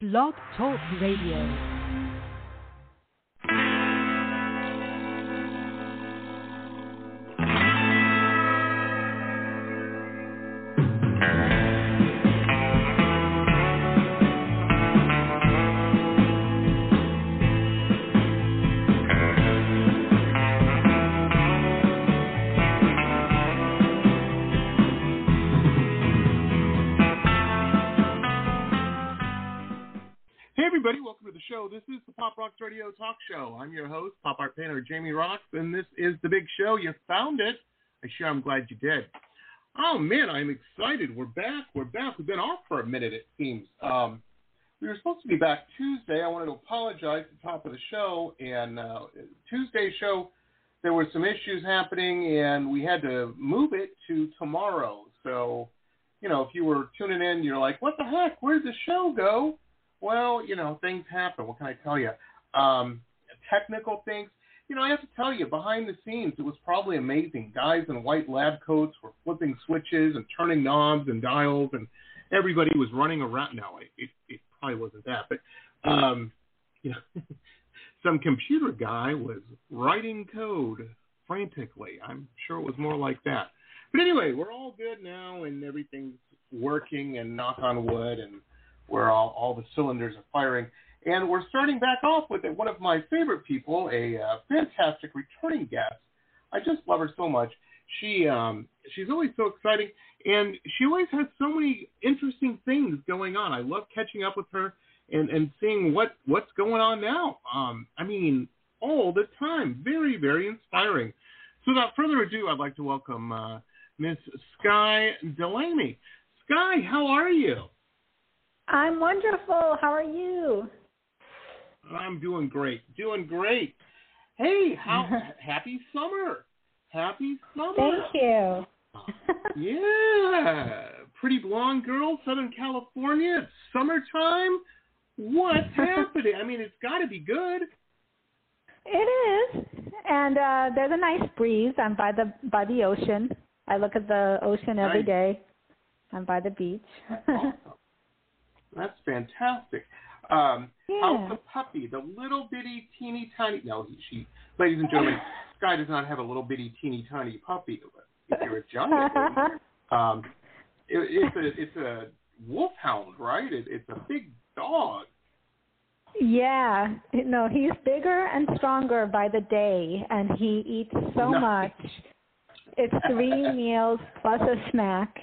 Blog Talk Radio. Show. This is the Pop Rocks Radio Talk Show. I'm your host, pop art painter Jamie Roxx, and this is the big show. You found it. I sure I'm glad you did. Oh man, I'm excited. We're back. We're back. We've been off for a minute, it seems. Um, we were supposed to be back Tuesday. I wanted to apologize at the top of the show, and uh, Tuesday's show there were some issues happening, and we had to move it to tomorrow. So, you know, if you were tuning in, you're like, "What the heck? Where'd the show go?" Well, you know, things happen. What can I tell you? Um, technical things. You know, I have to tell you, behind the scenes, it was probably amazing. Guys in white lab coats were flipping switches and turning knobs and dials, and everybody was running around. No, it, it, it probably wasn't that, but um, you know, some computer guy was writing code frantically. I'm sure it was more like that. But anyway, we're all good now, and everything's working. And knock on wood, and where all, all the cylinders are firing. And we're starting back off with one of my favorite people, a uh, fantastic returning guest. I just love her so much. She um, she's always so exciting, and she always has so many interesting things going on. I love catching up with her and, and seeing what what's going on now. Um, I mean, all the time. Very very inspiring. So without further ado, I'd like to welcome uh, Miss Skye Delamey. Skye, how are you? I'm wonderful. How are you? I'm doing great. Doing great. Hey, how happy summer. Happy summer. Thank you. yeah. Pretty blonde girl, Southern California. It's summertime. What's happening? I mean, it's got to be good. It is. And uh there's a nice breeze. I'm by the by the ocean. I look at the ocean every nice. day. I'm by the beach. That's fantastic. Um, yeah. How's the puppy? The little bitty teeny tiny. No, he, she. Ladies and gentlemen, Skye does not have a little bitty teeny tiny puppy. If you're a giant, um, it, it's a it's a wolfhound, right? It, it's a big dog. Yeah, no, he's bigger and stronger by the day, and he eats so nice. much. It's three meals plus a snack,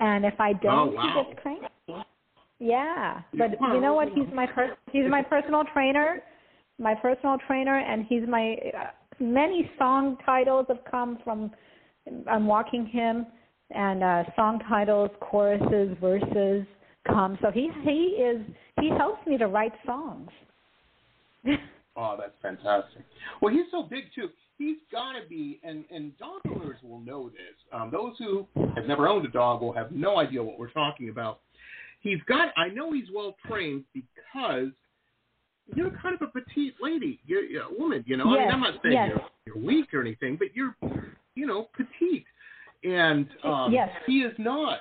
and if I don't, oh, wow. he gets cranky. Yeah, but you know what? He's my per- he's my personal trainer, my personal trainer, and he's my uh, many song titles have come from I'm walking him, and uh song titles, choruses, verses come. So he he is he helps me to write songs. oh, that's fantastic. Well, he's so big too. He's got to be, and and dog owners will know this. Um, those who have never owned a dog will have no idea what we're talking about he's got. I know he's well trained because you're kind of a petite lady. You're, you're a woman. You know, yes, I mean, I'm not saying yes. you're, you're weak or anything, but you're, you know, petite, and um, yes. he is not.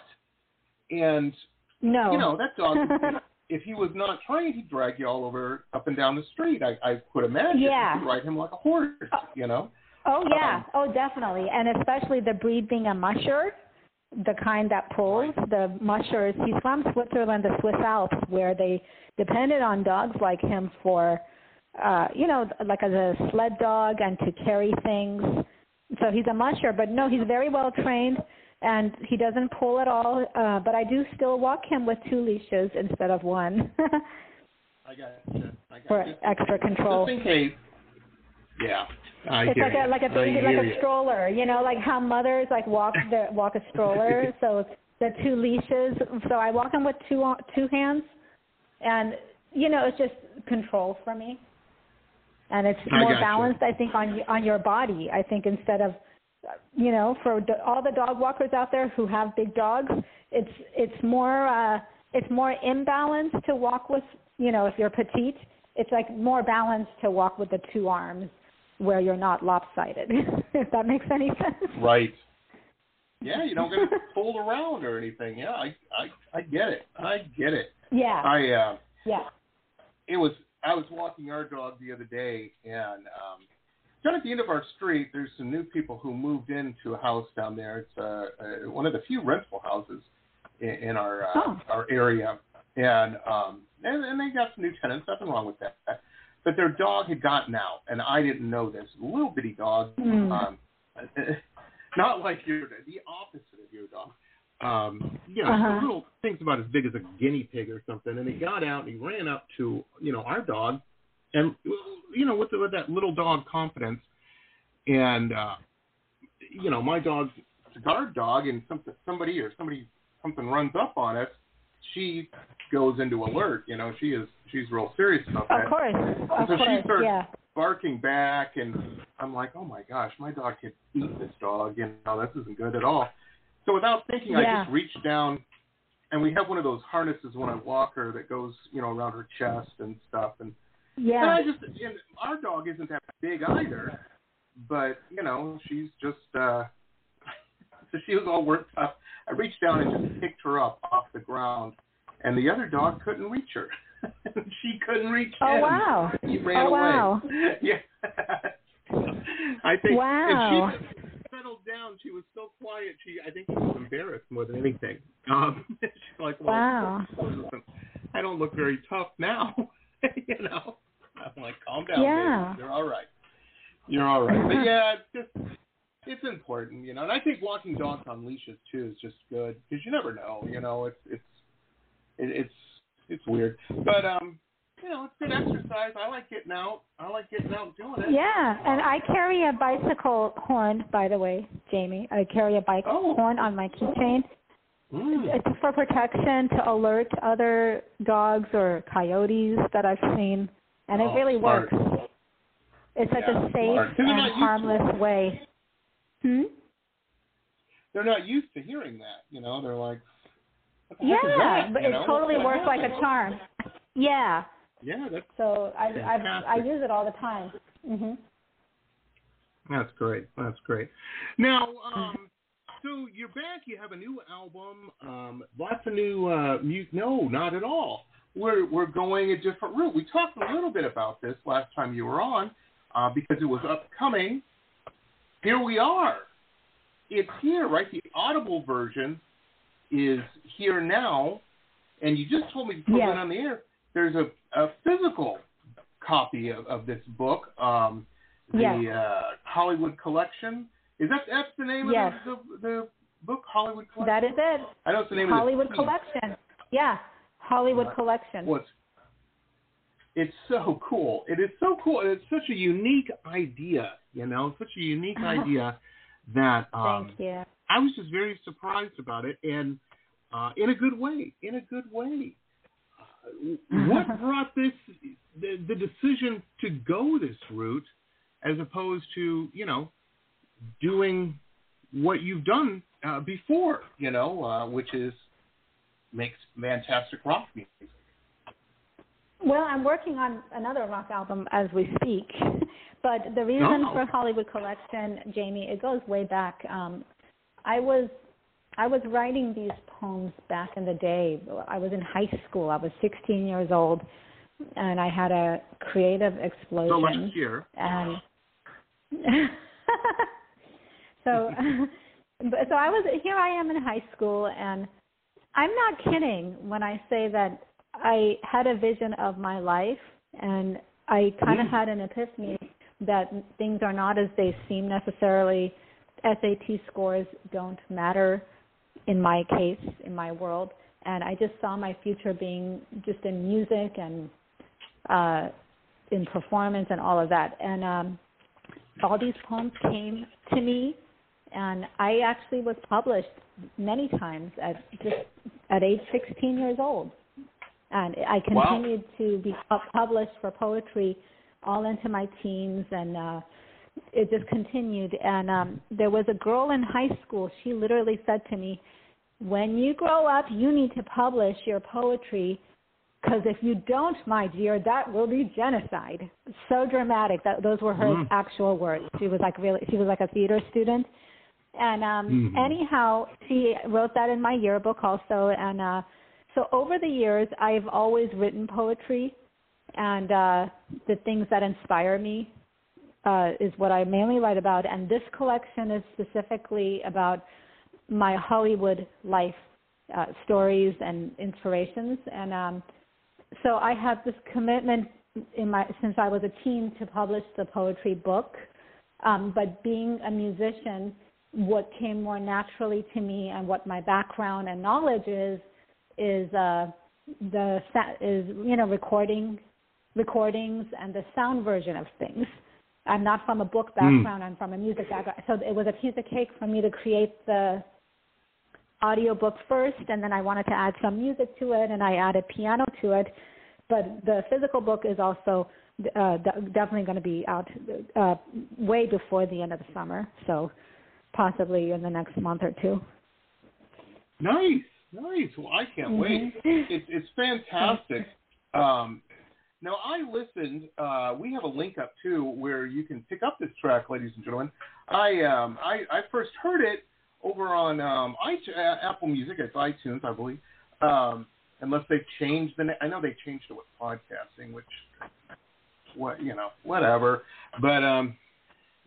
And no, you know that dog. if he was not trained, he'd drag you all over up and down the street. I, I could imagine. Yeah. He'd ride him like a horse. You know. Oh yeah. Um, oh definitely, and especially the breed being a musher the kind that pulls the mushers. He's from Switzerland, the Swiss Alps, where they depended on dogs like him for, uh, you know, like as a sled dog and to carry things. So he's a musher, but no, he's very well trained and he doesn't pull at all. Uh, but I do still walk him with two leashes instead of one. I got you. I got for you. extra control. Just in case. Yeah. I it's like a like a baby like a stroller, you know, like how mothers like walk the walk a stroller. so the two leashes. So I walk them with two two hands, and you know it's just control for me, and it's more balanced. You. I think on on your body. I think instead of you know for all the dog walkers out there who have big dogs, it's it's more uh it's more imbalanced to walk with you know if you're petite. It's like more balanced to walk with the two arms where you're not lopsided. if that makes any sense. Right. Yeah, you don't get pulled around or anything. Yeah, I, I I get it. I get it. Yeah. I uh Yeah. it was I was walking our dog the other day, and um, down at the end of our street, there's some new people who moved into a house down there. It's uh, uh, one of the few rental houses in, in our uh, Oh. our area, and um, and, and they got some new tenants. Nothing wrong with that. But their dog had gotten out, and I didn't know this. Little bitty dog, Hmm. um, not like your the opposite of your dog. Um, you know, Uh-huh. little things about as big as a guinea pig or something. And he got out and he ran up to you know our dog, and you know with, the, with that little dog confidence, and uh, you know my dog's a guard dog, and something somebody or somebody something runs up on us, she goes into alert. You know, she is she's real serious about that Of course. Of so she starts Yeah. barking back, and I'm like, oh my gosh, my dog could eat this dog. You know, this isn't good at all. So without thinking, I just reached down, and we have one of those harnesses when I walk her that goes, you know, around her chest and stuff. And, and Yeah. I just, and our dog isn't that big either, but you know, she's just, uh so she was all worked up. I reached down and just picked her up off the ground, and the other dog couldn't reach her. she couldn't reach Oh wow. He ran Oh, away. wow. yeah. I think. Wow. And she settled down. She was so quiet. She, I think, she was embarrassed more than anything. Um, she's like, well, Wow. I don't look very tough now. you know. I'm like, calm down, Yeah. baby. You're all right. You're all right. But yeah, just. It's important, you know, and I think walking dogs on leashes too is just good because you never know, you know. It's it's it, it's it's weird, but um, you know, it's good exercise. I like getting out. I like getting out and doing it. Yeah, and I carry a bicycle horn, by the way, Jamie. I carry a bike Oh. horn on my keychain. Mm. It's for protection to alert other dogs or coyotes that I've seen, and it Oh, really smart. works. It's like Yeah, a safe smart. and not used to harmless way. Hmm? They're not used to hearing that, you know. They're like, Yeah, but You it know? totally works like a charm. Yeah. Yeah, that's So I I I use it all the time. Mhm. that's great. That's great. Now, um, so you're back. You have a new album. Um, lots of new uh, music. No, not at all. We're we're going a different route. We talked a little bit about this last time you were on uh, because it was upcoming. Here we are. It's here, right? The Audible version is here now, and you just told me before we Yes. on the air. There's a, a physical copy of, of this book. Um, the Yes. uh, Hollywood Collection. Is that that's the name Yes. of the, the the book Hollywood Collection? That is it. I know it's the name Hollywood of the piece. Collection. Yeah, Hollywood Uh, Collection. Well, it's, it's so cool. It is so cool. and It's such a unique idea, you know, such a unique idea that um, Thank you. I was just very surprised about it, and uh, in a good way. In a good way. Uh, what brought this the, the decision to go this route, as opposed to you know doing what you've done uh, before, you know, uh, which is makes fantastic rock music. Well, I'm working on another rock album as we speak. But the reason for Hollywood Collection, Jamie, it goes way back. Um, I was I was writing these poems back in the day. I was in high school. I was 16 years old, and I had a creative So explosion. last year, and so so I was here I am in high school and I'm not kidding when I say that I had a vision of my life and I kind of Mm. had an epiphany that things are not as they seem necessarily. SAT scores don't matter in my case, in my world. And I just saw my future being just in music and uh, in performance and all of that. And um, all these poems came to me, and I actually was published many times at just at age 16 years old. And I Wow. continued to be pu- published for poetry all into my teens, and uh, it just continued. And um, there was a girl in high school. She literally said to me, "When you grow up, you need to publish your poetry." Because if you don't, my dear, that will be genocide. So dramatic. That those were her Mm. actual words. She was like really. She was like a theater student, and um Mhm. anyhow, she wrote that in my yearbook also. And uh So over the years, I've always written poetry, and uh, the things that inspire me uh, is what I mainly write about. And this collection is specifically about my Hollywood life uh, stories and inspirations. And um, so I have this commitment in my since I was a teen to publish the poetry book. Um, but being a musician, what came more naturally to me and what my background and knowledge is is uh, the is you know recording recordings and the sound version of things. I'm not from a book hmm. background. Mm. I'm from a music background. So it was a piece of cake for me to create the audiobook first, and then I wanted to add some music to it, and I added piano to it. But the physical book is also uh, definitely going to be out uh, way before the end of the summer, so possibly in the next month or two. Nice, nice. Well, I can't mm-hmm. wait. It's it's fantastic. Um, now I listened. Uh, we have a link up too where you can pick up this track, ladies and gentlemen. I um, I, I first heard it over on um, uh, Apple Music. It's iTunes, I believe. Um, unless they've changed the. I know they changed it with podcasting, which what you know, whatever. But um,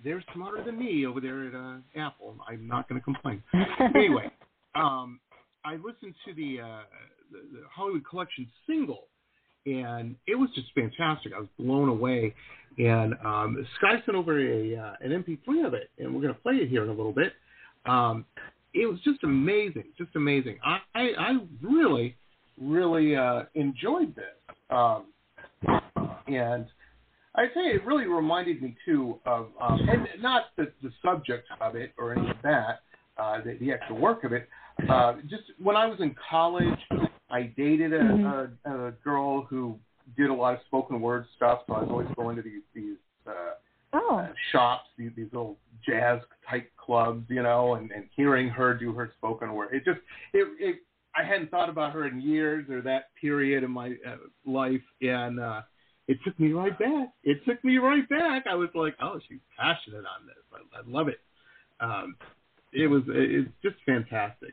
they're smarter than me over there at uh, Apple. I'm not going to complain. anyway, um, I listened to the, uh, the, the Hollywood Collection single and it was just fantastic. I was blown away. And um, Skye sent over a uh, an MP3 of it, and we're going to play it here in a little bit. Um, it was just amazing, just amazing. I I, really really uh, enjoyed this, um, and I'd say it really reminded me too of, um, and not the the subject of it or any of that, uh, the, the actual work of it. Uh, just when I was in college, I dated a, mm-hmm. a, a girl who did a lot of spoken word stuff, so I was always going to these these uh, oh. uh, shops, these, these little jazz type clubs, you know, and, and hearing her do her spoken word. It just it, it I hadn't thought about her in years or that period in my uh, life, and uh, it took me right back. It took me right back. I was like, oh, she's passionate on this. I, I love it. Um, it was it's just fantastic.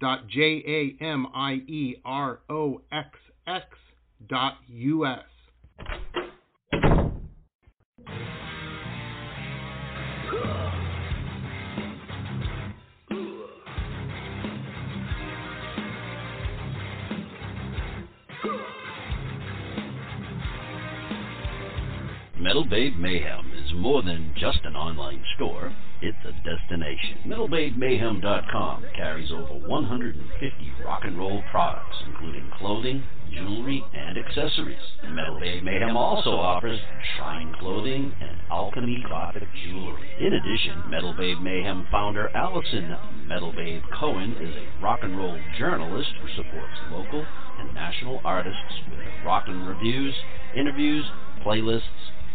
dot J A M I E R O X X dot U S. Metal Babe Mayhem is more than just an online store, it's a destination. MetalBabeMayhem.com carries over 150 rock and roll products, including clothing, jewelry, and accessories. Metal Mayhem also offers shrine clothing and alchemy gothic jewelry. In addition, Metal Mayhem founder Allison Metal Babe Cohen is a rock and roll journalist who supports local and national artists with rock and reviews, interviews, playlists,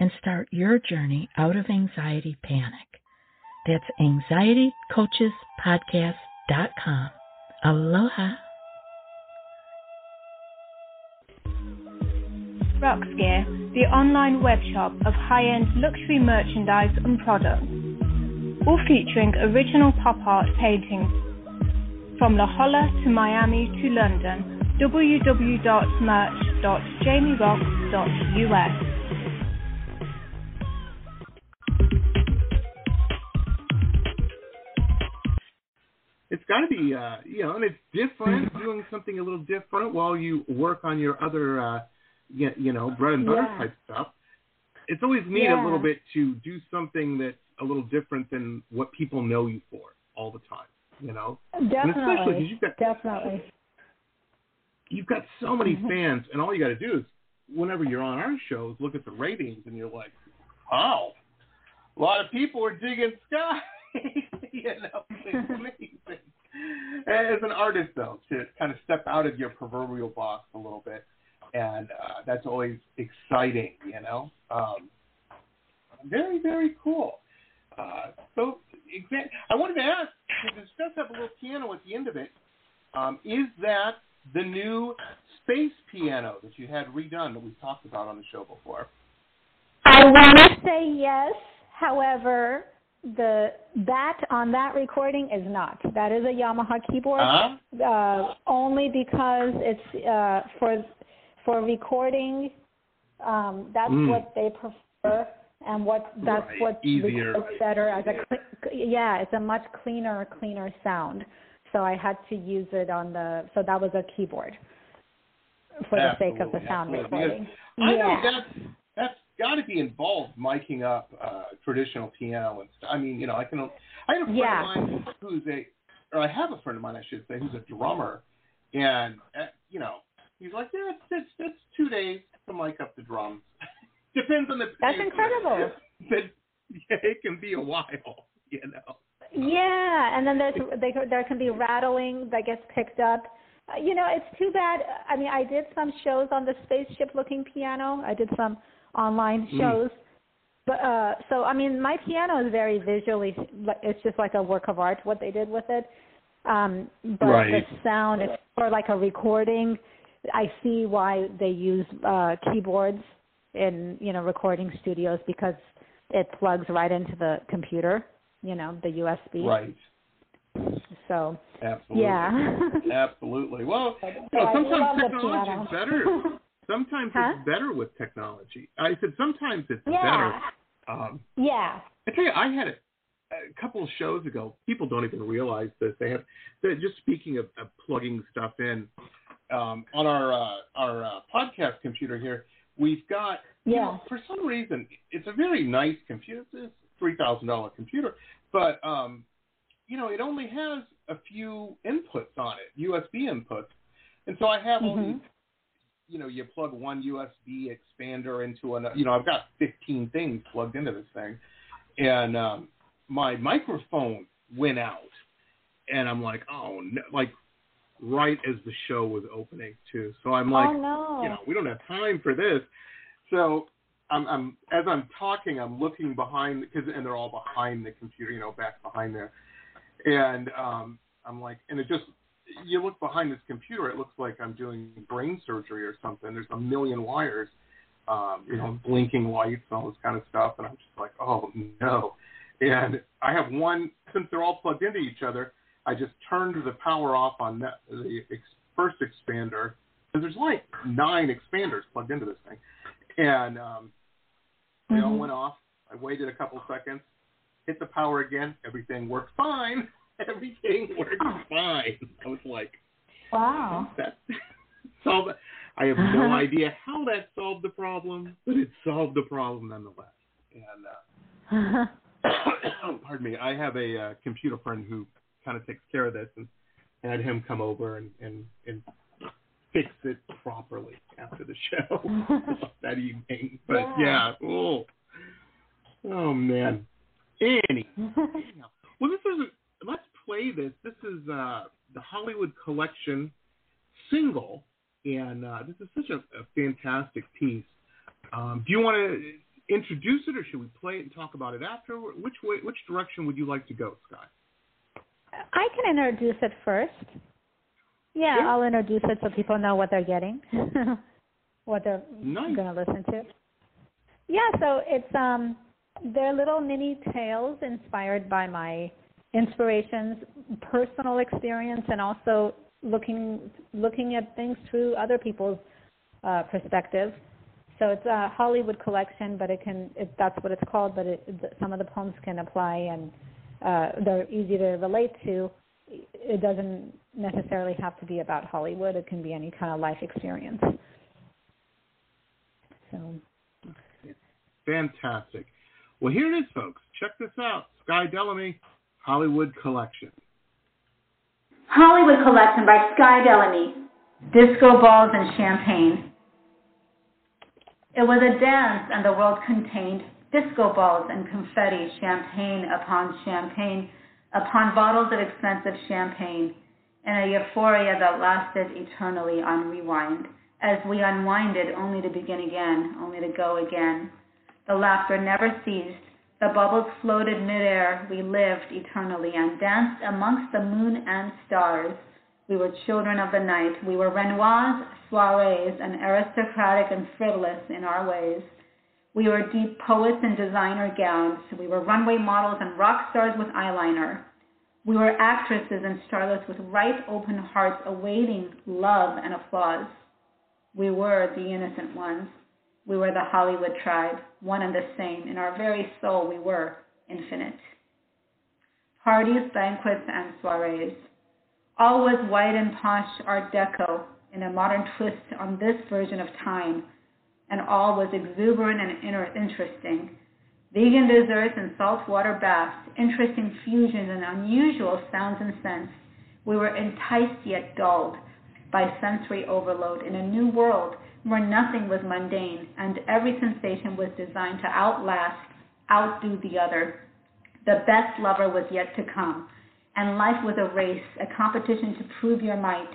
and start your journey out of anxiety panic. That's anxietycoachespodcast.com. Aloha. Roxgear, the online webshop of high-end luxury merchandise and products, all featuring original pop art paintings from La Jolla to Miami to London, www.merch.jamieroxx.us. It's got to be, uh, you know, and it's different, doing something a little different while you work on your other, uh, you, you know, bread and butter Yeah. type stuff. It's always neat a little bit to do something that's a little different than what people know you for all the time, you know? And especially because Definitely. you've got Definitely. you've got so many Mhm. fans, and all you got to do is, whenever you're on our shows, look at the ratings, and you're like, wow, a lot of people are digging Skye. As an artist, though, to kind of step out of your proverbial box a little bit, and uh, that's always exciting, you know. Um, very, very cool. Uh, so, I wanted to ask, because it does have a little piano at the end of it. Um, is that the new space piano that you had redone that we've talked about on the show before? I want to say yes. However, the that on that recording is not. That is a Yamaha keyboard. Uh-huh. uh, only because it's uh, for for recording. Um, that's Mm. what they prefer, and what that's Right, what easier. better as a yeah, it's a much cleaner, cleaner sound. So I had to use it on the. So that was a keyboard for the sake of the sound absolutely. recording. I yeah. know that's that's got to be involved miking up uh, traditional piano and stuff. I mean, you know, I can. I have a friend Yeah. of mine who's a, or I have a friend of mine, I should say, who's a drummer, and uh, you know, he's like, yeah, it's it's, it's two days to mic up the drums. Depends on the. That's incredible. But yeah, it can be a while, you know. Yeah, and then there's they, there can be rattling that gets picked up. You know, it's too bad. I mean, I did some shows on the spaceship-looking piano. I did some online Mm. shows. But uh so I mean, my piano is very visually. like It's just like a work of art what they did with it. Um, but Right. the sound is for like a recording. I see why they use uh, keyboards in you know recording studios because it plugs right into the computer. You know, the USB. Right. So Absolutely. yeah. Absolutely. Well, you know, sometimes technology is better. Sometimes Huh? it's better with technology. I said sometimes it's yeah. better. Um, Yeah. I tell you, I had a, a couple of shows ago. People don't even realize this. They have. Just speaking of, of plugging stuff in um, on our uh, our uh, podcast computer here. We've got. You Yeah. know, for some reason, it's a very nice computer. It's a three thousand dollar computer, but um, you know, it only has a few inputs on it, USB inputs, and so I have all Mhm. these. You know, you plug one USB expander into another. You know, I've got 15 things plugged into this thing, and um, my microphone went out, and I'm like, oh, no, like right as the show was opening too. So I'm like, oh no. you know, we don't have time for this. So I'm, I'm as I'm talking, I'm looking behind because and they're all behind the computer, you know, back behind there, and um, I'm like, and it just you look behind this computer, it looks like I'm doing brain surgery or something. There's a million wires, um, you know, blinking lights and all this kind of stuff, and I'm just like, oh no. And I have one since they're all plugged into each other. I just turned the power off on that, the ex- first expander because there's like nine expanders plugged into this thing, and um, they Mm-hmm. all went off. I waited a couple seconds, hit the power again. Everything worked fine. Everything worked fine. I was like, Wow. that solved. I have no idea how that solved the problem, but it solved the problem nonetheless. And uh, Oh pardon me, I have a uh, computer friend who kind of takes care of this, and had him come over and and, and fix it properly after the show that evening. But yeah, Yeah. oh, oh man. Any, anyhow, well, this is a, let's play this. This is uh, the Hollywood Collection single, and uh, this is such a, a fantastic piece. Um, do you want to introduce it, or should we play it and talk about it after? Which way, which direction would you like to go, Scott? I can introduce it first. Yeah, Yeah. I'll introduce it so people know what they're getting, what they're Nice. going to listen to. Yeah, so it's um they're little mini tales inspired by my inspirations, personal experience, and also looking looking at things through other people's uh, perspective. So it's a Hollywood collection, but it can it, that's what it's called. But it, some of the poems can apply, and uh, they're easy to relate to. It doesn't necessarily have to be about Hollywood. It can be any kind of life experience. So Fantastic. Well, here it is, folks. Check this out. Skye Delamey, Hollywood Collection. Hollywood Collection by Skye Delamey. Disco balls and champagne. It was a dance, and the world contained disco balls and confetti, champagne upon champagne, upon bottles of expensive champagne, and a euphoria that lasted eternally on rewind, as we unwinded only to begin again, only to go again. The laughter never ceased. The bubbles floated midair. We lived eternally and danced amongst the moon and stars. We were children of the night. We were Renoirs, soirees, and aristocratic and frivolous in our ways. We were deep poets in designer gowns. We were runway models and rock stars with eyeliner. We were actresses and starlets with right open hearts awaiting love and applause. We were the innocent ones. We were the Hollywood tribe, one and the same. In our very soul, we were infinite. Parties, banquets, and soirees. All was white and posh Art Deco in a modern twist on this version of time, and all was exuberant and inter- interesting. Vegan desserts and saltwater baths, interesting fusions and unusual sounds and scents. We were enticed yet dulled by sensory overload in a new world where nothing was mundane and every sensation was designed to outlast, outdo the other. The best lover was yet to come, and life was a race, a competition to prove your might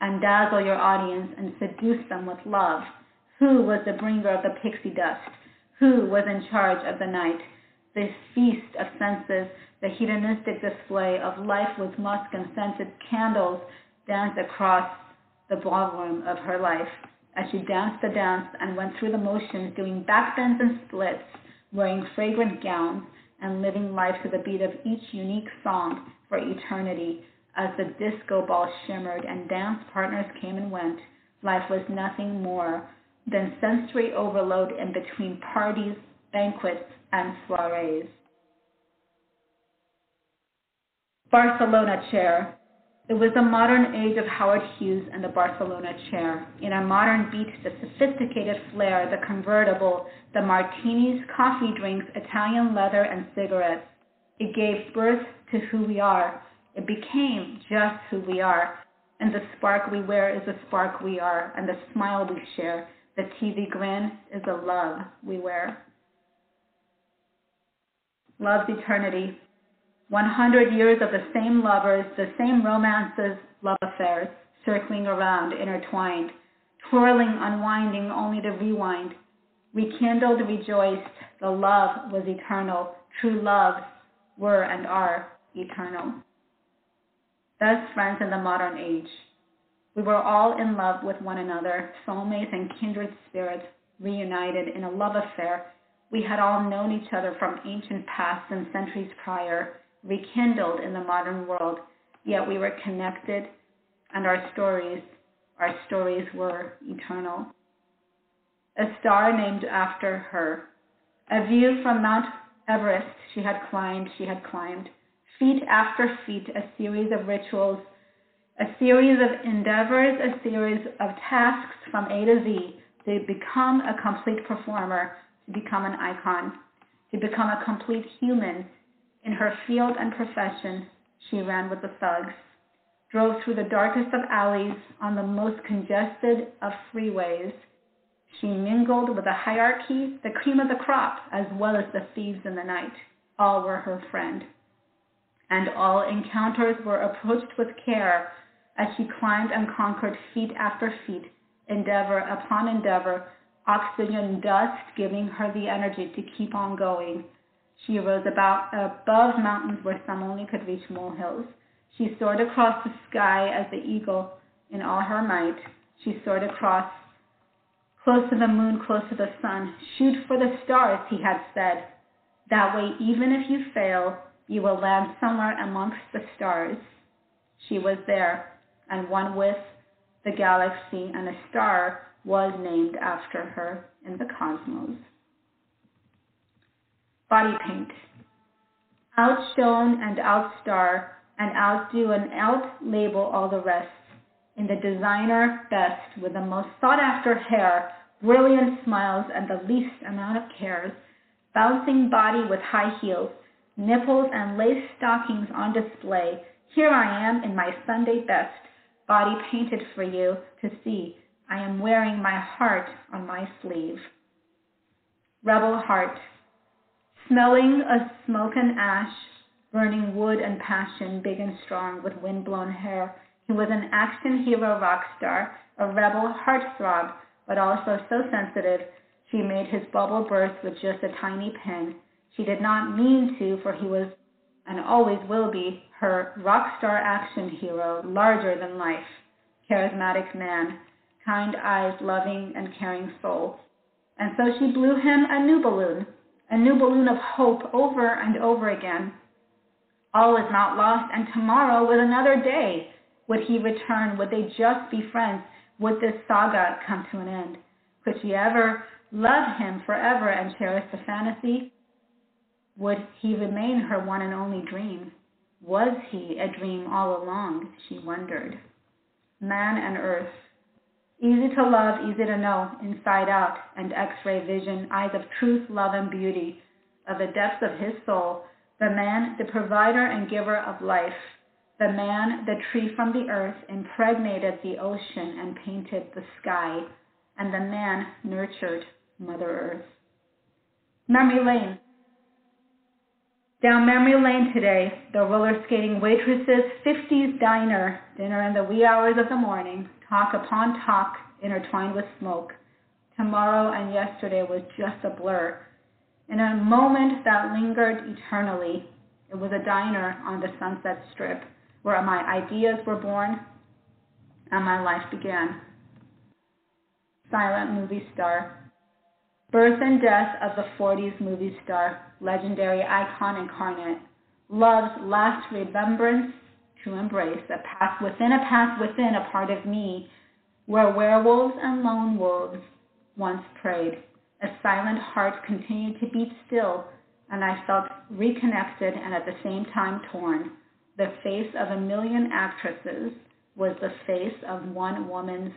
and dazzle your audience and seduce them with love. Who was the bringer of the pixie dust? Who was in charge of the night? This feast of senses, the hedonistic display of life with musk and scented candles danced across the ballroom of her life as she danced the dance and went through the motions, doing backbends and splits, wearing fragrant gowns, and living life to the beat of each unique song for eternity. As the disco ball shimmered and dance partners came and went, life was nothing more than sensory overload in between parties, banquets, and soirees. Barcelona chair. It was the modern age of Howard Hughes and the Barcelona chair. In a modern beat, the sophisticated flair, the convertible, the martinis, coffee drinks, Italian leather, and cigarettes. It gave birth to who we are. It became just who we are. And the spark we wear is the spark we are, and the smile we share. The TV grin is the love we wear. Love's eternity. 100 years of the same lovers, the same romances, love affairs, circling around, intertwined, twirling, unwinding, only to rewind. Rekindled, rejoiced, the love was eternal. True loves were and are eternal. Thus, friends in the modern age. We were all in love with one another, soulmates and kindred spirits, reunited in a love affair. We had all known each other from ancient past and centuries prior, rekindled in the modern world, yet we were connected, and our stories, our stories were eternal. A star named after her, a view from Mount Everest she had climbed, she had climbed, feet after feet, a series of rituals a series of endeavors, a series of tasks from A to Z to become a complete performer, to become an icon, to become a complete human. In her field and profession, she ran with the thugs, drove through the darkest of alleys on the most congested of freeways. She mingled with the hierarchy, the cream of the crop, as well as the thieves in the night. All were her friend. And all encounters were approached with care as she climbed and conquered feet after feet, endeavor upon endeavor, oxygen dust giving her the energy to keep on going. She rose about above mountains where some only could reach molehills. She soared across the sky as the eagle in all her might. She soared across, close to the moon, close to the sun. Shoot for the stars, he had said. That way, even if you fail, you will land somewhere amongst the stars. She was there, and one with the galaxy, and a star was named after her in the cosmos. Body paint. Outshone and outstar and outdo and outlabel all the rest. In the designer best, with the most sought after hair, brilliant smiles, and the least amount of cares. Bouncing body with high heels, nipples and lace stockings on display. Here I am in my Sunday best, body painted for you to see. I am wearing my heart on my sleeve. Rebel heart, smelling of smoke and ash, burning wood and passion, big and strong with wind-blown hair. He was an action hero rock star, a rebel heartthrob, but also so sensitive she made his bubble burst with just a tiny pin. She did not mean to, for he was and always will be her rock star action hero, larger than life, charismatic man, kind eyes, loving and caring soul. And so she blew him a new balloon, a new balloon of hope over and over again. All is not lost, and tomorrow was another day. Would he return? Would they just be friends? Would this saga come to an end? Could she ever love him forever and cherish the fantasy? Would he remain her one and only dream? Was he a dream all along? She wondered. Man and earth. Easy to love, easy to know, inside out, and x ray vision, eyes of truth, love, and beauty, of the depths of his soul. The man, the provider and giver of life. The man, the tree from the earth, impregnated the ocean and painted the sky. And the man nurtured Mother Earth. Memory Lane. Down memory lane today, the roller skating waitresses, 50s diner, dinner in the wee hours of the morning, talk upon talk, intertwined with smoke. Tomorrow and yesterday was just a blur. In a moment that lingered eternally, it was a diner on the Sunset Strip where my ideas were born and my life began. Silent movie star. Birth and death of the 40s movie star, legendary icon incarnate. Love's last remembrance to embrace, a path within a path within a part of me, where werewolves and lone wolves once prayed. A silent heart continued to beat still, and I felt reconnected and at the same time torn. The face of a million actresses was the face of one woman's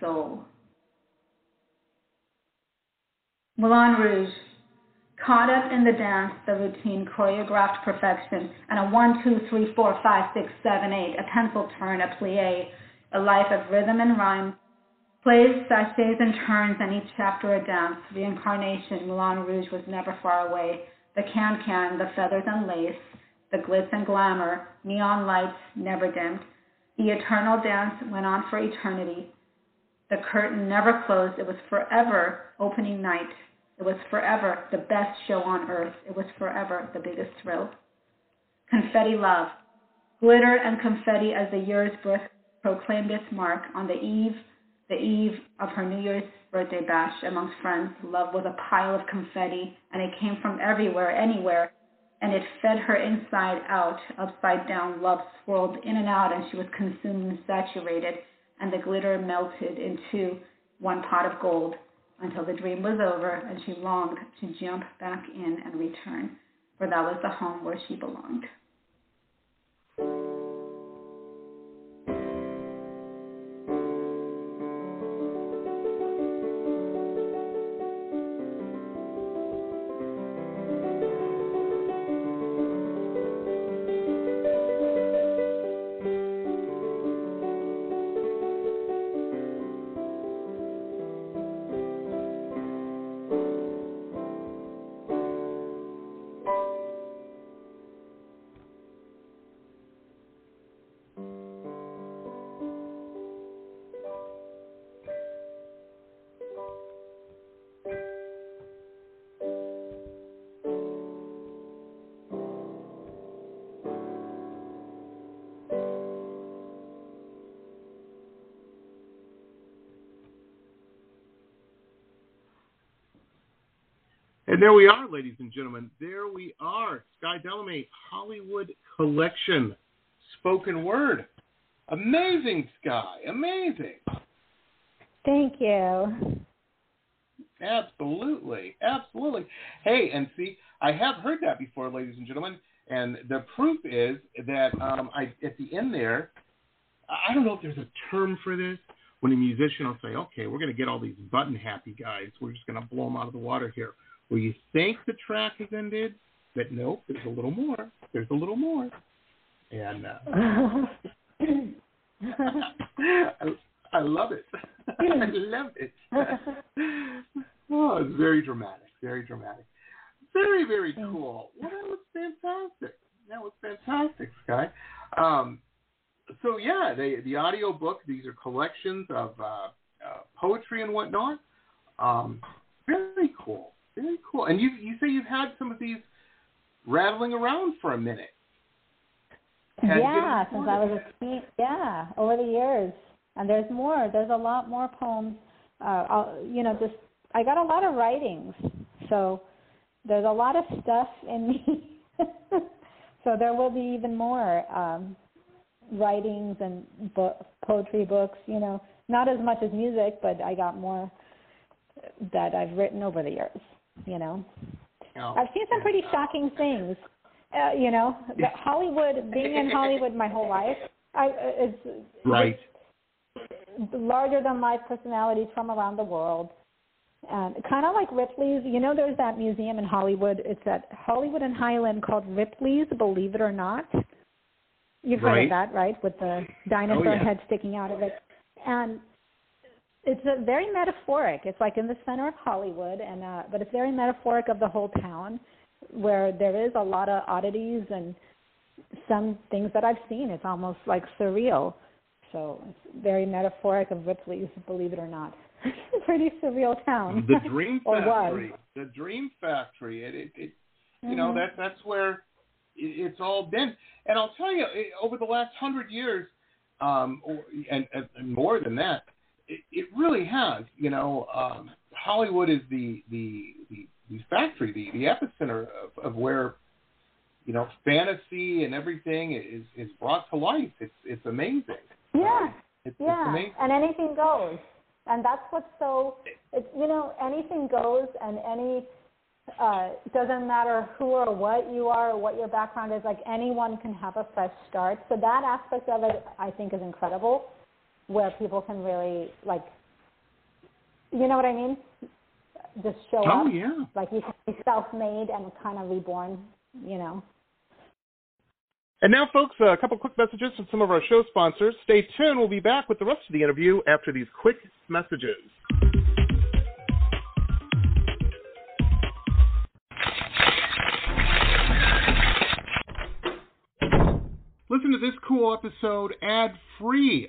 soul. Moulin Rouge, caught up in the dance, the routine, choreographed perfection, and a one, two, three, four, five, six, seven, eight, a pencil turn, a plie, a life of rhythm and rhyme, plays, sachets, and turns, and each chapter a dance. Reincarnation, Moulin Rouge was never far away. The can-can, the feathers and lace, the glitz and glamour, neon lights never dimmed. The eternal dance went on for eternity. The curtain never closed. It was forever opening night. It was forever the best show on earth. It was forever the biggest thrill. Confetti love. Glitter and confetti as the year's birth proclaimed its mark on the eve, the eve of her New Year's birthday bash amongst friends. Love was a pile of confetti, and it came from everywhere, anywhere, and it fed her inside out, upside down. Love swirled in and out, and she was consumed and saturated, and the glitter melted into one pot of gold until the dream was over and she longed to jump back in and return, for that was the home where she belonged. There we are, ladies and gentlemen. There we are. Skye Delamey Hollywood Collection. Spoken word. Amazing, Skye. Amazing. Thank you. Absolutely. Absolutely. Hey, and see, I have heard that before, ladies and gentlemen. And the proof is that um, I at the end there, I don't know if there's a term for this. When a musician will say, okay, we're going to get all these button happy guys. We're just going to blow them out of the water here where you think the track has ended, but nope, there's a little more. There's a little more. And uh, I, I love it. I love it. oh, it's very dramatic. Very dramatic. Very, very cool. Well, that was fantastic. That was fantastic, Skye. Um, so yeah, the the audio book. These are collections of uh, uh, poetry and whatnot. Um, very cool. Very cool. And you you say you've had some of these rattling around for a minute. Had yeah, since I was a teen. Yeah, over the years, and there's more. There's a lot more poems. Uh, I'll, you know, just I got a lot of writings, so there's a lot of stuff in me. so there will be even more um, writings and bo- poetry books. You know, not as much as music, but I got more that I've written over the years you know. Oh, I've seen some pretty shocking things. Uh, you know, the Hollywood, being in Hollywood my whole life, I uh, it's right. Larger than life personalities from around the world. And kind of like Ripley's, you know, there's that museum in Hollywood. It's at Hollywood and Highland called Ripley's, believe it or not. You've heard right. of that, right? With the dinosaur oh, yeah. head sticking out of it. And it's a very metaphoric. It's like in the center of Hollywood, and uh, but it's very metaphoric of the whole town, where there is a lot of oddities and some things that I've seen. It's almost like surreal. So it's very metaphoric of Ripley's, believe it or not. Pretty surreal town. The Dream or Factory. The Dream Factory. It, it, it mm-hmm. you know that that's where it's all been. And I'll tell you, over the last hundred years, um, and, and more than that, it, it really has. You know, um, Hollywood is the the the, the factory, the the epicenter of, of where you know fantasy and everything is is brought to life. It's it's amazing. Yeah. It's, yeah, it's amazing. and anything goes, and that's what's so. It's you know anything goes, and any uh, doesn't matter who or what you are or what your background is. Like anyone can have a fresh start. So that aspect of it, I think, is incredible where people can really like you know what I mean? Just show oh, up. yeah. Like you can be self made and kind of reborn, you know. And now, folks, a couple quick messages from some of our show sponsors. Stay tuned. We'll be back with the rest of the interview after these quick messages. Listen to this cool episode ad free.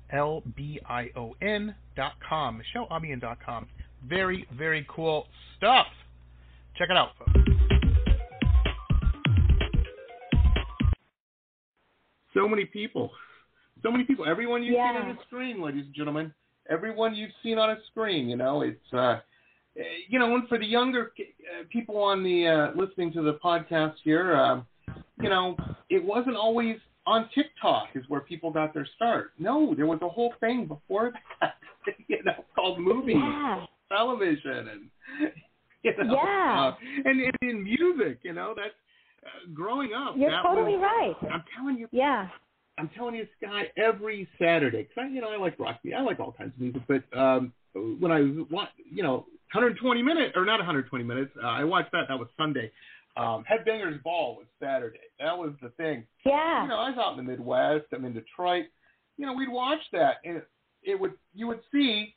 M-I-C-H-E-L-E-A-L-B-I-O-N dot com. MicheleAlbion dot com. Very, very cool stuff. Check it out, folks. So many people. So many people. Everyone you've Yeah. seen on the screen, ladies and gentlemen. Everyone you've seen on a screen. You know, it's uh, you know, and for the younger uh, people on the uh, listening to the podcast here, um, you know, it wasn't always on TikTok is where people got their start. No, there was a whole thing before that, you know, called movies, Yeah. television, and you know, Yeah. uh, and, and in music, you know, that's uh, growing up. You're totally was, right. I'm telling you, Yeah. I'm telling you, Skye, every Saturday, because I, you know, I like rock music, I like all kinds of music, but um, when I you know, 120 minutes or not 120 minutes, uh, I watched that. That was Sunday. Um, Headbangers Ball was Saturday. That was the thing. Yeah. You know, I was out in the Midwest. I'm in Detroit. You know, we'd watch that, and it, it would you would see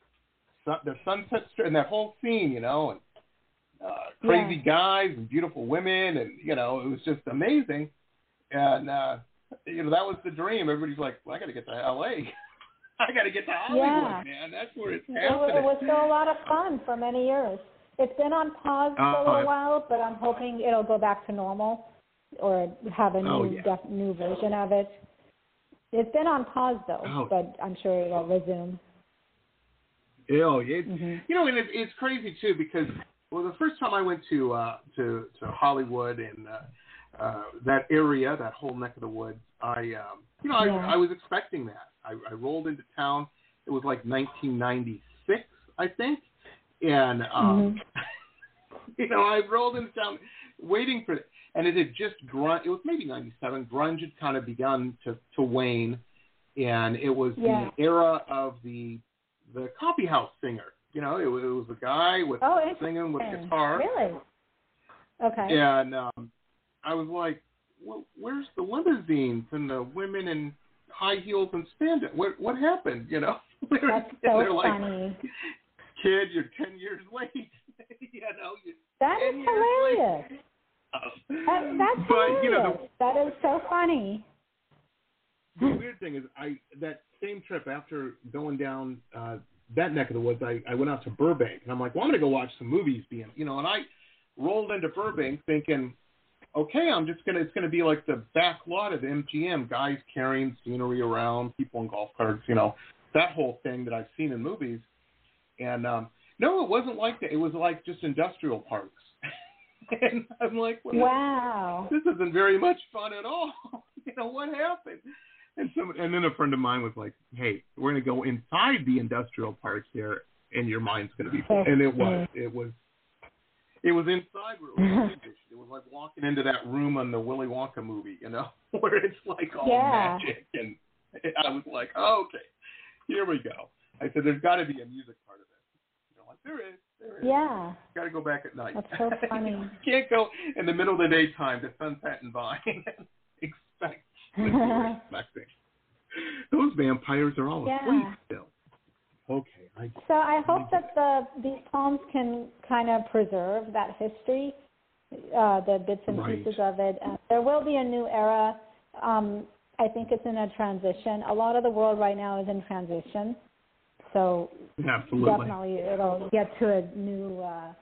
sun, the Sunset Strip and that whole scene. You know, and uh, crazy guys and beautiful women, and you know, it was just amazing. And uh, you know, that was the dream. Everybody's like, well, I got to get to L.A. I got to get to Hollywood, Yeah. man. That's where it's It, wa- happening. it was still a lot of fun for many years. It's been on pause for a Uh, little while, but I'm hoping it'll go back to normal or have a new Oh, yeah. def- new version of it. It's been on pause though, Oh. but I'm sure it'll resume. Oh, it, Mhm. you know, and it, it's crazy too because well, the first time I went to uh, to to Hollywood and uh, uh, that area, that whole neck of the woods, I um, you know, Yeah. I, I was expecting that. I, I rolled into town. It was like 1996, I think, and um, you know, I rolled into town waiting for it, and it had just grunge. It was maybe '97. Grunge had kind of begun to to wane, and it was Yeah. the era of the the coffee house singer. You know, it, was- it was a guy with Oh, singing with guitar, Really? Okay. and um, I was like, well, "Where's the limousines and the women in high heels and spandex? What what happened?" You know, That's so they're like, funny. "Kid, you're ten years late." you know, That is hilarious. That, that's but hilarious. you know that is so funny. the, the weird thing is I that same trip after going down uh that neck of the woods I, I went out to Burbank and I'm like, well I'm gonna go watch some movies being you know, and I rolled into Burbank thinking, okay, I'm just gonna it's gonna be like the back lot of MGM, guys carrying scenery around, people in golf carts, you know, that whole thing that I've seen in movies. And um no, it wasn't like that. It was like just industrial parks. and I'm like, well, Wow. this isn't very much fun at all. you know what happened? And some, and then a friend of mine was like, "Hey, we're gonna go inside the industrial parks here, and your mind's gonna be." Full. And it was, it was, it was inside where it was. It was like walking into that room on the Willy Wonka movie, you know, where it's like all Yeah. magic, and I was like, oh, "Okay, here we go." I said, "There's got to be a music part of it." You know, like there is, there is. Yeah. Got to go back at night. That's so funny. you can't go in the middle of the daytime to Sunset and Vine and expect what you're expecting. Those vampires are all Yeah. asleep still. Okay, I So I hope that the these poems can kind of preserve that history, uh, the bits and Right. pieces of it. Uh, there will be a new era. Um, I think it's in a transition. A lot of the world right now is in transition. So absolutely. definitely it'll get to a new. Uh,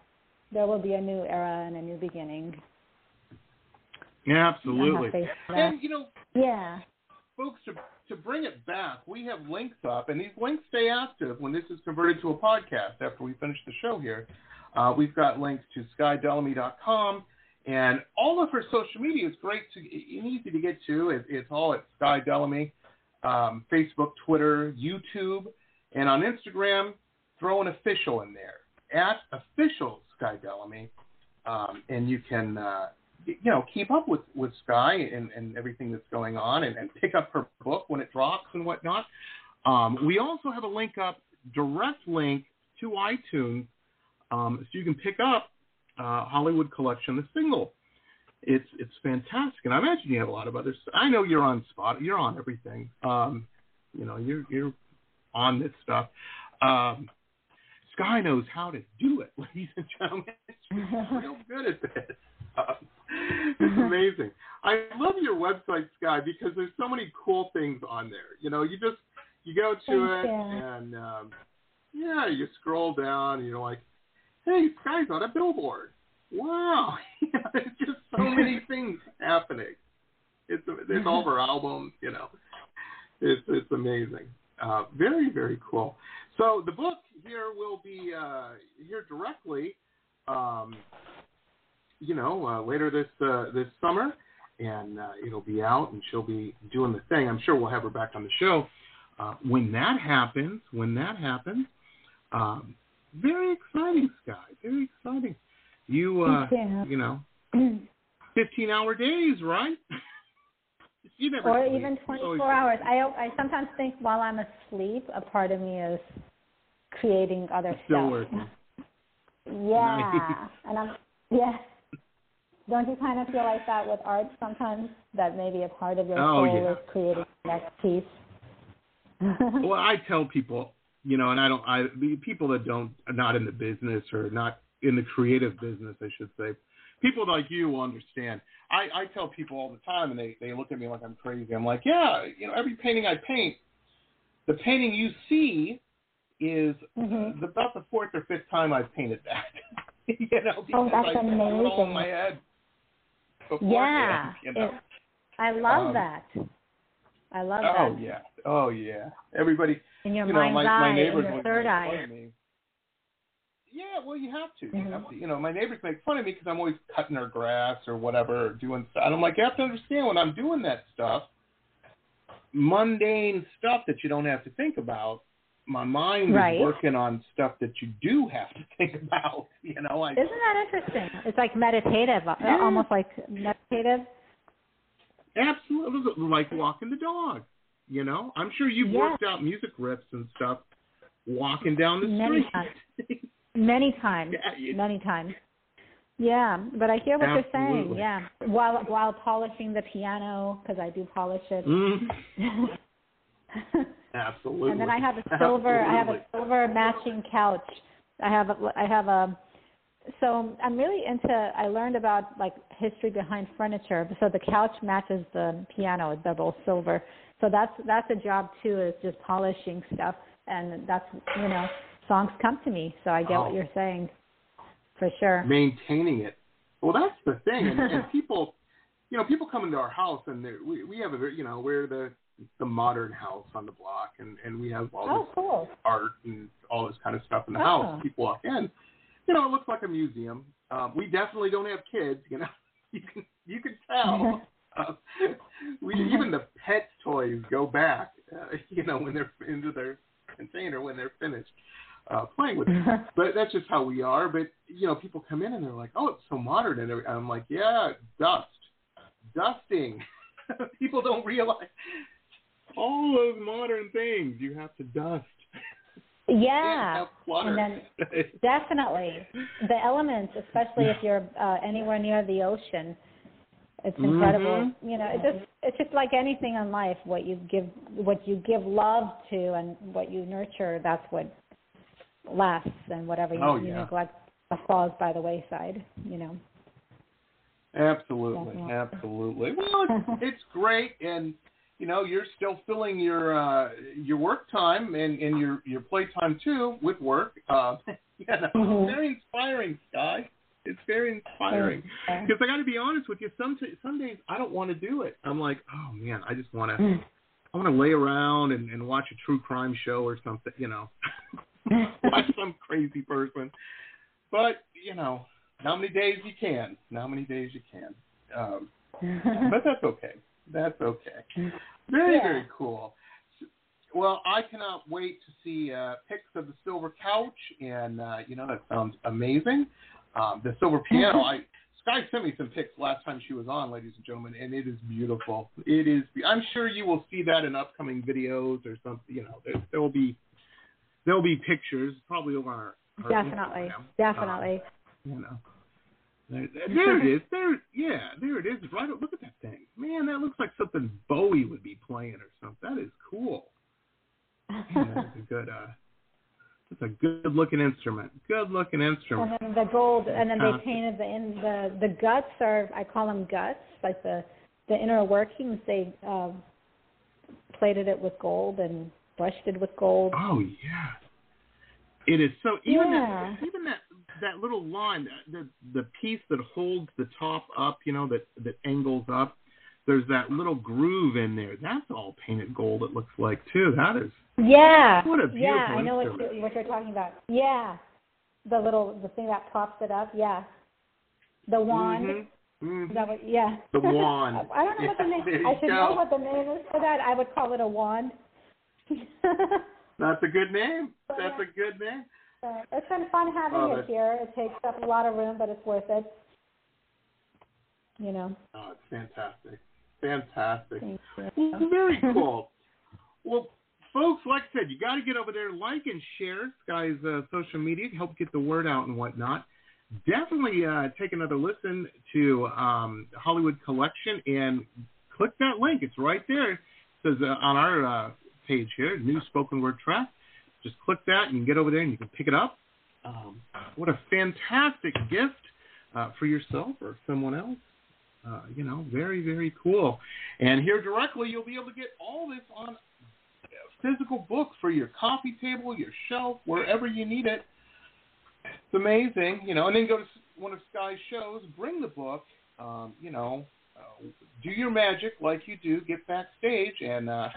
there will be a new era and a new beginning. I Absolutely. have faith in that. And you know, Yeah. folks, to to bring it back, we have links up, and these links stay active when this is converted to a podcast after we finish the show here. Uh, we've got links to skyedelamey.com and all of her social media is great to and easy to get to. It, it's all at Skye Delamey, um, Facebook, Twitter, YouTube, and on Instagram, throw an official in there at official Skye Delamey, um, and you can. Uh, you know, keep up with, with Skye and, and everything that's going on and, and pick up her book when it drops and whatnot. Um, we also have a link up, direct link to iTunes, um, so you can pick up uh, Hollywood Collection, the single. It's it's fantastic, and I imagine you have a lot of others. I know you're on spot, you're on everything. Um, you know, you're you're on this stuff. Um, Skye knows how to do it, ladies and gentlemen. She's real good at this. Um, it's amazing. I love your website, Skye, because there's so many cool things on there. You know, you just you go to Thank it you. and um, yeah, you scroll down and you're like, hey, Skye's on a billboard. Wow, there's just so many things happening. It's there's all of her albums. You know, it's it's amazing. Uh, very very cool. So the book here will be uh, here directly. Um, you know, uh, later this uh, this summer, and uh, it'll be out, and she'll be doing the thing. I'm sure we'll have her back on the show uh, when that happens. When that happens, um, very exciting, Skye. Very exciting. You, uh, Yeah. you know, 15 hour days, right? you never or sleep. even 24 hours. I I sometimes think while I'm asleep, a part of me is creating other Still stuff. working. Yeah, and I'm yeah. Don't you kind of feel like that with art sometimes? That maybe a part of your Oh, soul yeah. is creating the next piece. well, I tell people, you know, and I don't, I the people that don't are not in the business or not in the creative business, I should say. People like you will understand. I, I tell people all the time, and they they look at me like I'm crazy. I'm like, yeah, you know, every painting I paint, the painting you see is Mhm. the, about the fourth or fifth time I've painted that. you know, Oh, because that's I put it all in amazing. my head. yeah, you know. it- I love Um, that. I love Oh that. Oh yeah, oh yeah. Everybody, In your you know, mind's my, eye, my in neighbors your third eye. me. Yeah, well, you have to. You, Mhm. have to. you know, my neighbors make fun of me because I'm always cutting their grass or whatever, or doing stuff. And I'm like, you have to understand when I'm doing that stuff, mundane stuff that you don't have to think about. My mind Right. is working on stuff that you do have to think about. You know, I Isn't that interesting? It's like meditative, uh, Yeah. almost like meditative. absolutely like walking the dog. You know, I'm sure you've Yes. worked out music riffs and stuff walking down the Many street. Many times, Yeah, you- many times. Yeah, but I hear what you're saying. Yeah, while while polishing the piano because I do polish it. Mm, absolutely. and then I have a silver. I have a silver matching couch. I have a, I have a so I'm really into. I learned about like history behind furniture. So the couch matches the piano; it's double silver. So that's that's a job too, is just polishing stuff, and that's you know songs come to me. So I get Oh. what you're saying, for sure. maintaining it. Well, that's the thing, and, and people, you know, people come into our house and we we have a very, you know, we're the the modern house on the block, and and we have all Oh, this cool. art and all this kind of stuff in the Oh. house. People walk in, you know, it looks like a museum. Um, we definitely don't have kids, you know. You can you can tell. Uh, we even the pet toys go back, uh, you know, when they're into their container when they're finished uh, playing with it. But that's just how we are. But you know, people come in and they're like, "Oh, it's so modern," and every- I'm like, "Yeah, dust, dusting." people don't realize all those modern things you have to dust. Yeah, and then definitely the elements, especially if you're uh, anywhere near the ocean. It's incredible. Mhm. You know, it's just it's just like anything in life. What you give what you give love to and what you nurture, that's what lasts. And whatever you, Oh, you yeah. neglect falls by the wayside. You know. Absolutely, Definitely. absolutely. Well, it's, it's great, and you know you're still filling your uh, your work time and, and your your play time too with work. Uh, you know, Mhm. very inspiring, Skye. It's very inspiring. Yeah. Because I got to be honest with you, some t- some days I don't want to do it. I'm like, oh man, I just want to Mm. I want to lay around and, and watch a true crime show or something, you know, watch some crazy person. But you know, how many days you can? How many days you can? Um, but that's okay. That's okay. Very Yeah. very cool. Well, I cannot wait to see uh, pics of the silver couch, and uh, you know that sounds amazing. Um, the silver piano. I Skye sent me some pics last time she was on, ladies and gentlemen, and it is beautiful. It is. I'm sure you will see that in upcoming videos or something. You know, there, there will be there will be pictures probably over our, our Definitely, Instagram. definitely. Um, you know. There, there it is. There, yeah, there it is. Right. Look at that thing, man. That looks like something Bowie would be playing or something. That is cool. Man, that's a good. Uh, that's a good looking instrument. Good looking instrument. And then the gold, and then they painted the in the the guts are I call them guts, like the the inner workings. They um, plated it with gold and with gold. Oh yeah. It is so even Yeah. that even that that little line the the piece that holds the top up, you know, that that angles up. There's that little groove in there. That's all painted gold. It looks like too. That is Yeah. What a beautiful yeah, I know what you, what you're talking about. Yeah, the little the thing that props it up. Yeah, the wand. Mhm. Mhm. Is that what, yeah. The wand. I don't know what the name. I should know what the name is for that. I would call it a wand. That's a good name. That's a good name. So it's been fun having it it. here. It takes up a lot of room, but it's worth it. You know. Oh, it's fantastic. Fantastic. Well, very cool. Well, folks, like I said, you got to get over there, like and share Skye's uh, social media, to help get the word out and whatnot. Definitely uh, take another listen to um, Hollywood Collection and click that link. It's right there. It says uh, on our uh, page here, new spoken word track. Just click that and you can get over there and you can pick it up. Um, what a fantastic gift uh, for yourself or someone else. Uh, you know, very, very cool. And here directly, you'll be able to get all this on physical book for your coffee table, your shelf, wherever you need it. It's amazing, you know. And then go to one of Skye's shows, bring the book, um, you know, uh, do your magic like you do, get backstage, and uh,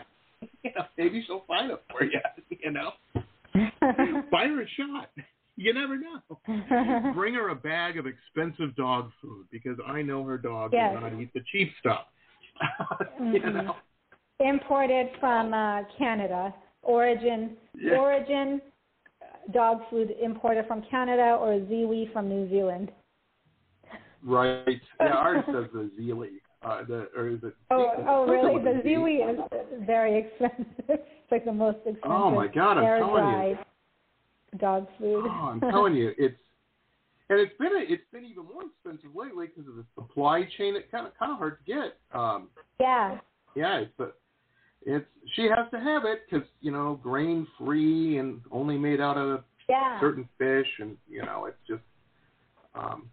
you know, maybe she'll find it for you. You know, fire a shot. You never know. Bring her a bag of expensive dog food because I know her dog Yes. does not eat the cheap stuff. you Mhm. know. Imported from uh, Canada. Orijen. Yeah. Orijen. Dog food imported from Canada or Ziwi from New Zealand. Right. Yeah, ours says the Zealy. Uh, the, or is it? Oh, oh, really? The a Z. Ziwi is very expensive. It's like the most expensive. Oh, my God, I'm telling you. dog food. Oh, I'm telling you, it's and it's been a, it's been even more expensive lately because of the supply chain. It's kind of kind of hard to get. Um, yeah. yeah, it's but it's she has to have it because you know grain free and only made out of Yeah. certain fish and you know it's just um,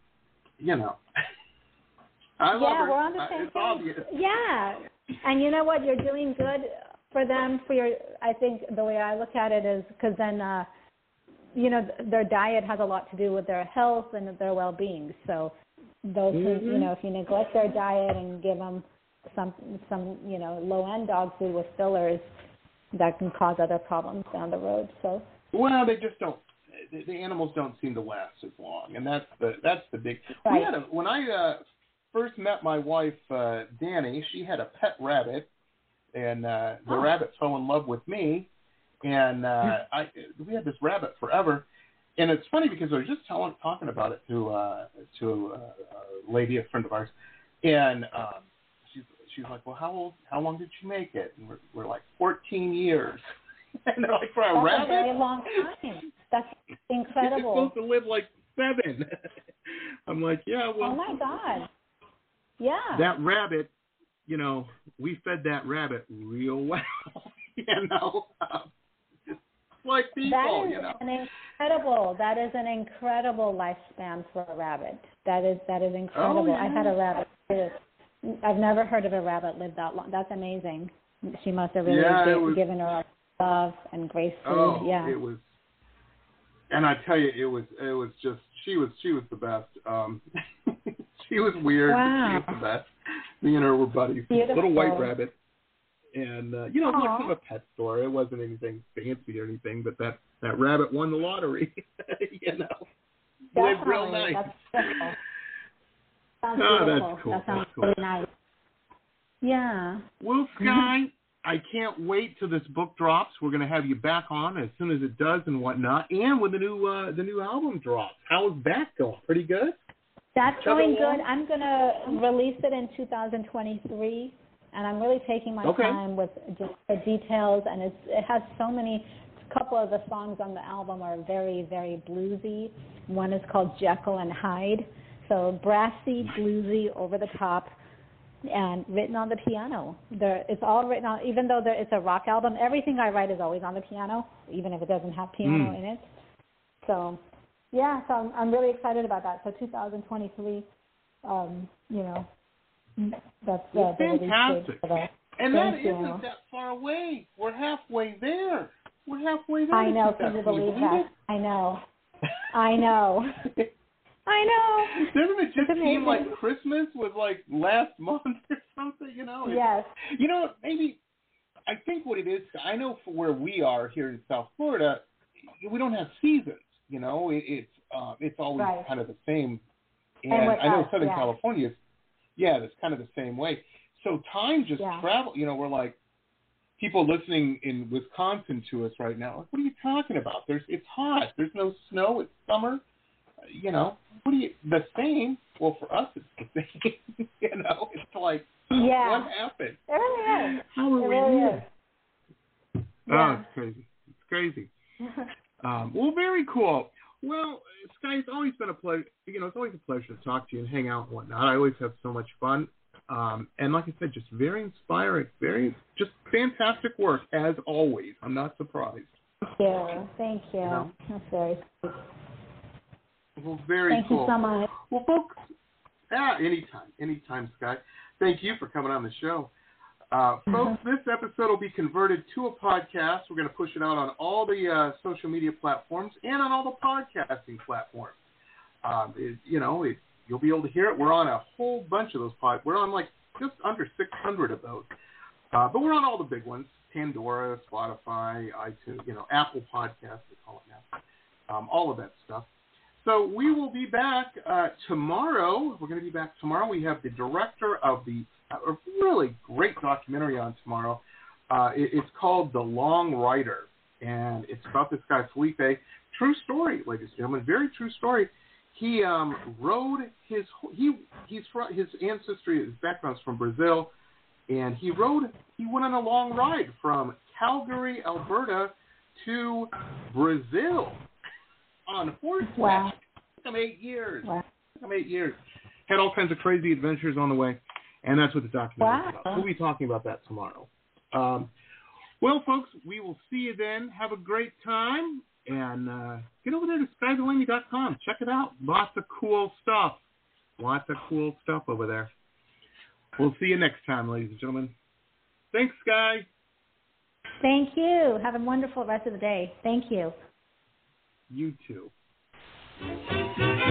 you know. I love yeah, we're on the same it's page. obvious. Yeah, and you know what? You're doing good for them. For your, I think the way I look at it is because then, uh, you know, their diet has a lot to do with their health and their well-being. So those, who, Mhm. you know, if you neglect their diet and give them some, some, you know, low-end dog food with fillers, that can cause other problems down the road. So Well, they just don't. The, the animals don't seem to last as long, and that's the that's the big. We Right. had a when I uh, first met my wife uh, Danny. She had a pet rabbit, and uh, the Oh. rabbit fell in love with me, and uh, I we had this rabbit forever. And it's funny because I was just telling, talking about it to uh, to uh, a lady, a friend of ours, and um, she's she's like, well, how old, how long did she make it? And we're, we're like 14 years. and they're like, for a that's rabbit, a very long time. That's it's supposed to live like seven. I'm like, yeah, well, Oh my God. Yeah. that rabbit, you know, we fed that rabbit real well, you know, like people, That is you know. an incredible. That is an incredible lifespan for a rabbit. That is that is incredible. yeah. I've had a rabbit. too. I've never heard of a rabbit live that long. That's amazing. She must have really Yeah, was- given her love and grace food. Oh, yeah. it was, and I tell you, it was, it was just, she was, she was the best. Um, she was weird, Wow. but she was the best. Me and her were buddies. Beautiful. Little white rabbit, and uh, you know, it was from a pet store. It wasn't anything fancy or anything, but that that rabbit won the lottery. you know, lived real nice. That's beautiful. Sounds Oh, that's cool. That sounds That's cool. really nice. Yeah. Well, Skye, I can't wait till this book drops. We're going to have you back on as soon as it does and whatnot, and when the new uh, the new album drops. How is that going? Pretty good. That's going good. I'm going to release it in 2023, and I'm really taking my Okay. time with just the details. And it's, it has so many. A couple of the songs on the album are very, very bluesy. One is called Jekyll and Hyde, so brassy, bluesy, over the top, and written on the piano. There, it's all written on. Even though there, it's a rock album, everything I write is always on the piano, even if it doesn't have piano Mm. in it. So yeah, so I'm, I'm really excited about that. So 2023, um, you know, that's uh, Well, the date fantastic. for that. And that Thank you. isn't that far away. We're halfway there. We're halfway there. I know. Can you believe that? I know. I know. I know. Doesn't it just seem like Christmas was like last month or something? You know? It's- Yes. You know, maybe I think what it is. I know for where we are here in South Florida, we don't have seasons. You know, it, it's uh, it's always Right. kind of the same. And, And I know us, Southern yeah. California, is, yeah, it's kind of the same way. So time just Yeah. travel. You know, we're like people listening in Wisconsin to us right now. Like, what are you talking about? There's it's hot. There's no snow. It's summer. You know, what do you the same? Well, for us, it's the same. you know, it's like Yeah. what happened? It really is. How It are we really here? is. Oh, Yeah. it's crazy. It's crazy. Um, well, very cool. Well, Skye, it's always been a pleasure. You know, it's always a pleasure to talk to you and hang out and whatnot. I always have so much fun. Um, and like I said, just very inspiring, very just fantastic work as always. I'm not surprised. Thank you. Thank you. know? That's very sweet. Well, very Thank cool. you so much. Well, folks, ah, anytime, anytime, Skye. Thank you for coming on the show. Uh, folks, this episode will be converted to a podcast. We're going to push it out on all the uh, social media platforms and on all the podcasting platforms. Um, it, you know, it, you'll be able to hear it. We're on a whole bunch of those pod. We're on like just under 600 of those, uh, but we're on all the big ones: Pandora, Spotify, iTunes, you know, Apple Podcasts, they call it now. Um, all of that stuff. So we will be back uh, tomorrow. We're going to be back tomorrow. We have the director of the a really great documentary on tomorrow. Uh, it, it's called The Long Rider, and it's about this guy Filipe. True story, ladies and gentlemen, very true story. He um, rode his he he's from his ancestry, his background's from Brazil, and he rode he went on a long ride from Calgary, Alberta, to Brazil on horseback. Wow. Took him eight years. Wow. Took him eight years. Had all kinds of crazy adventures on the way, and that's what the documentary is about. We'll be talking about that tomorrow. Um, well, folks, we will see you then. Have a great time, And uh, get over there to skyedelamey.com. Check it out. Lots of cool stuff. Lots of cool stuff over there. We'll see you next time, ladies and gentlemen. Thanks, Skye. Thank you. Have a wonderful rest of the day. Thank you. You too.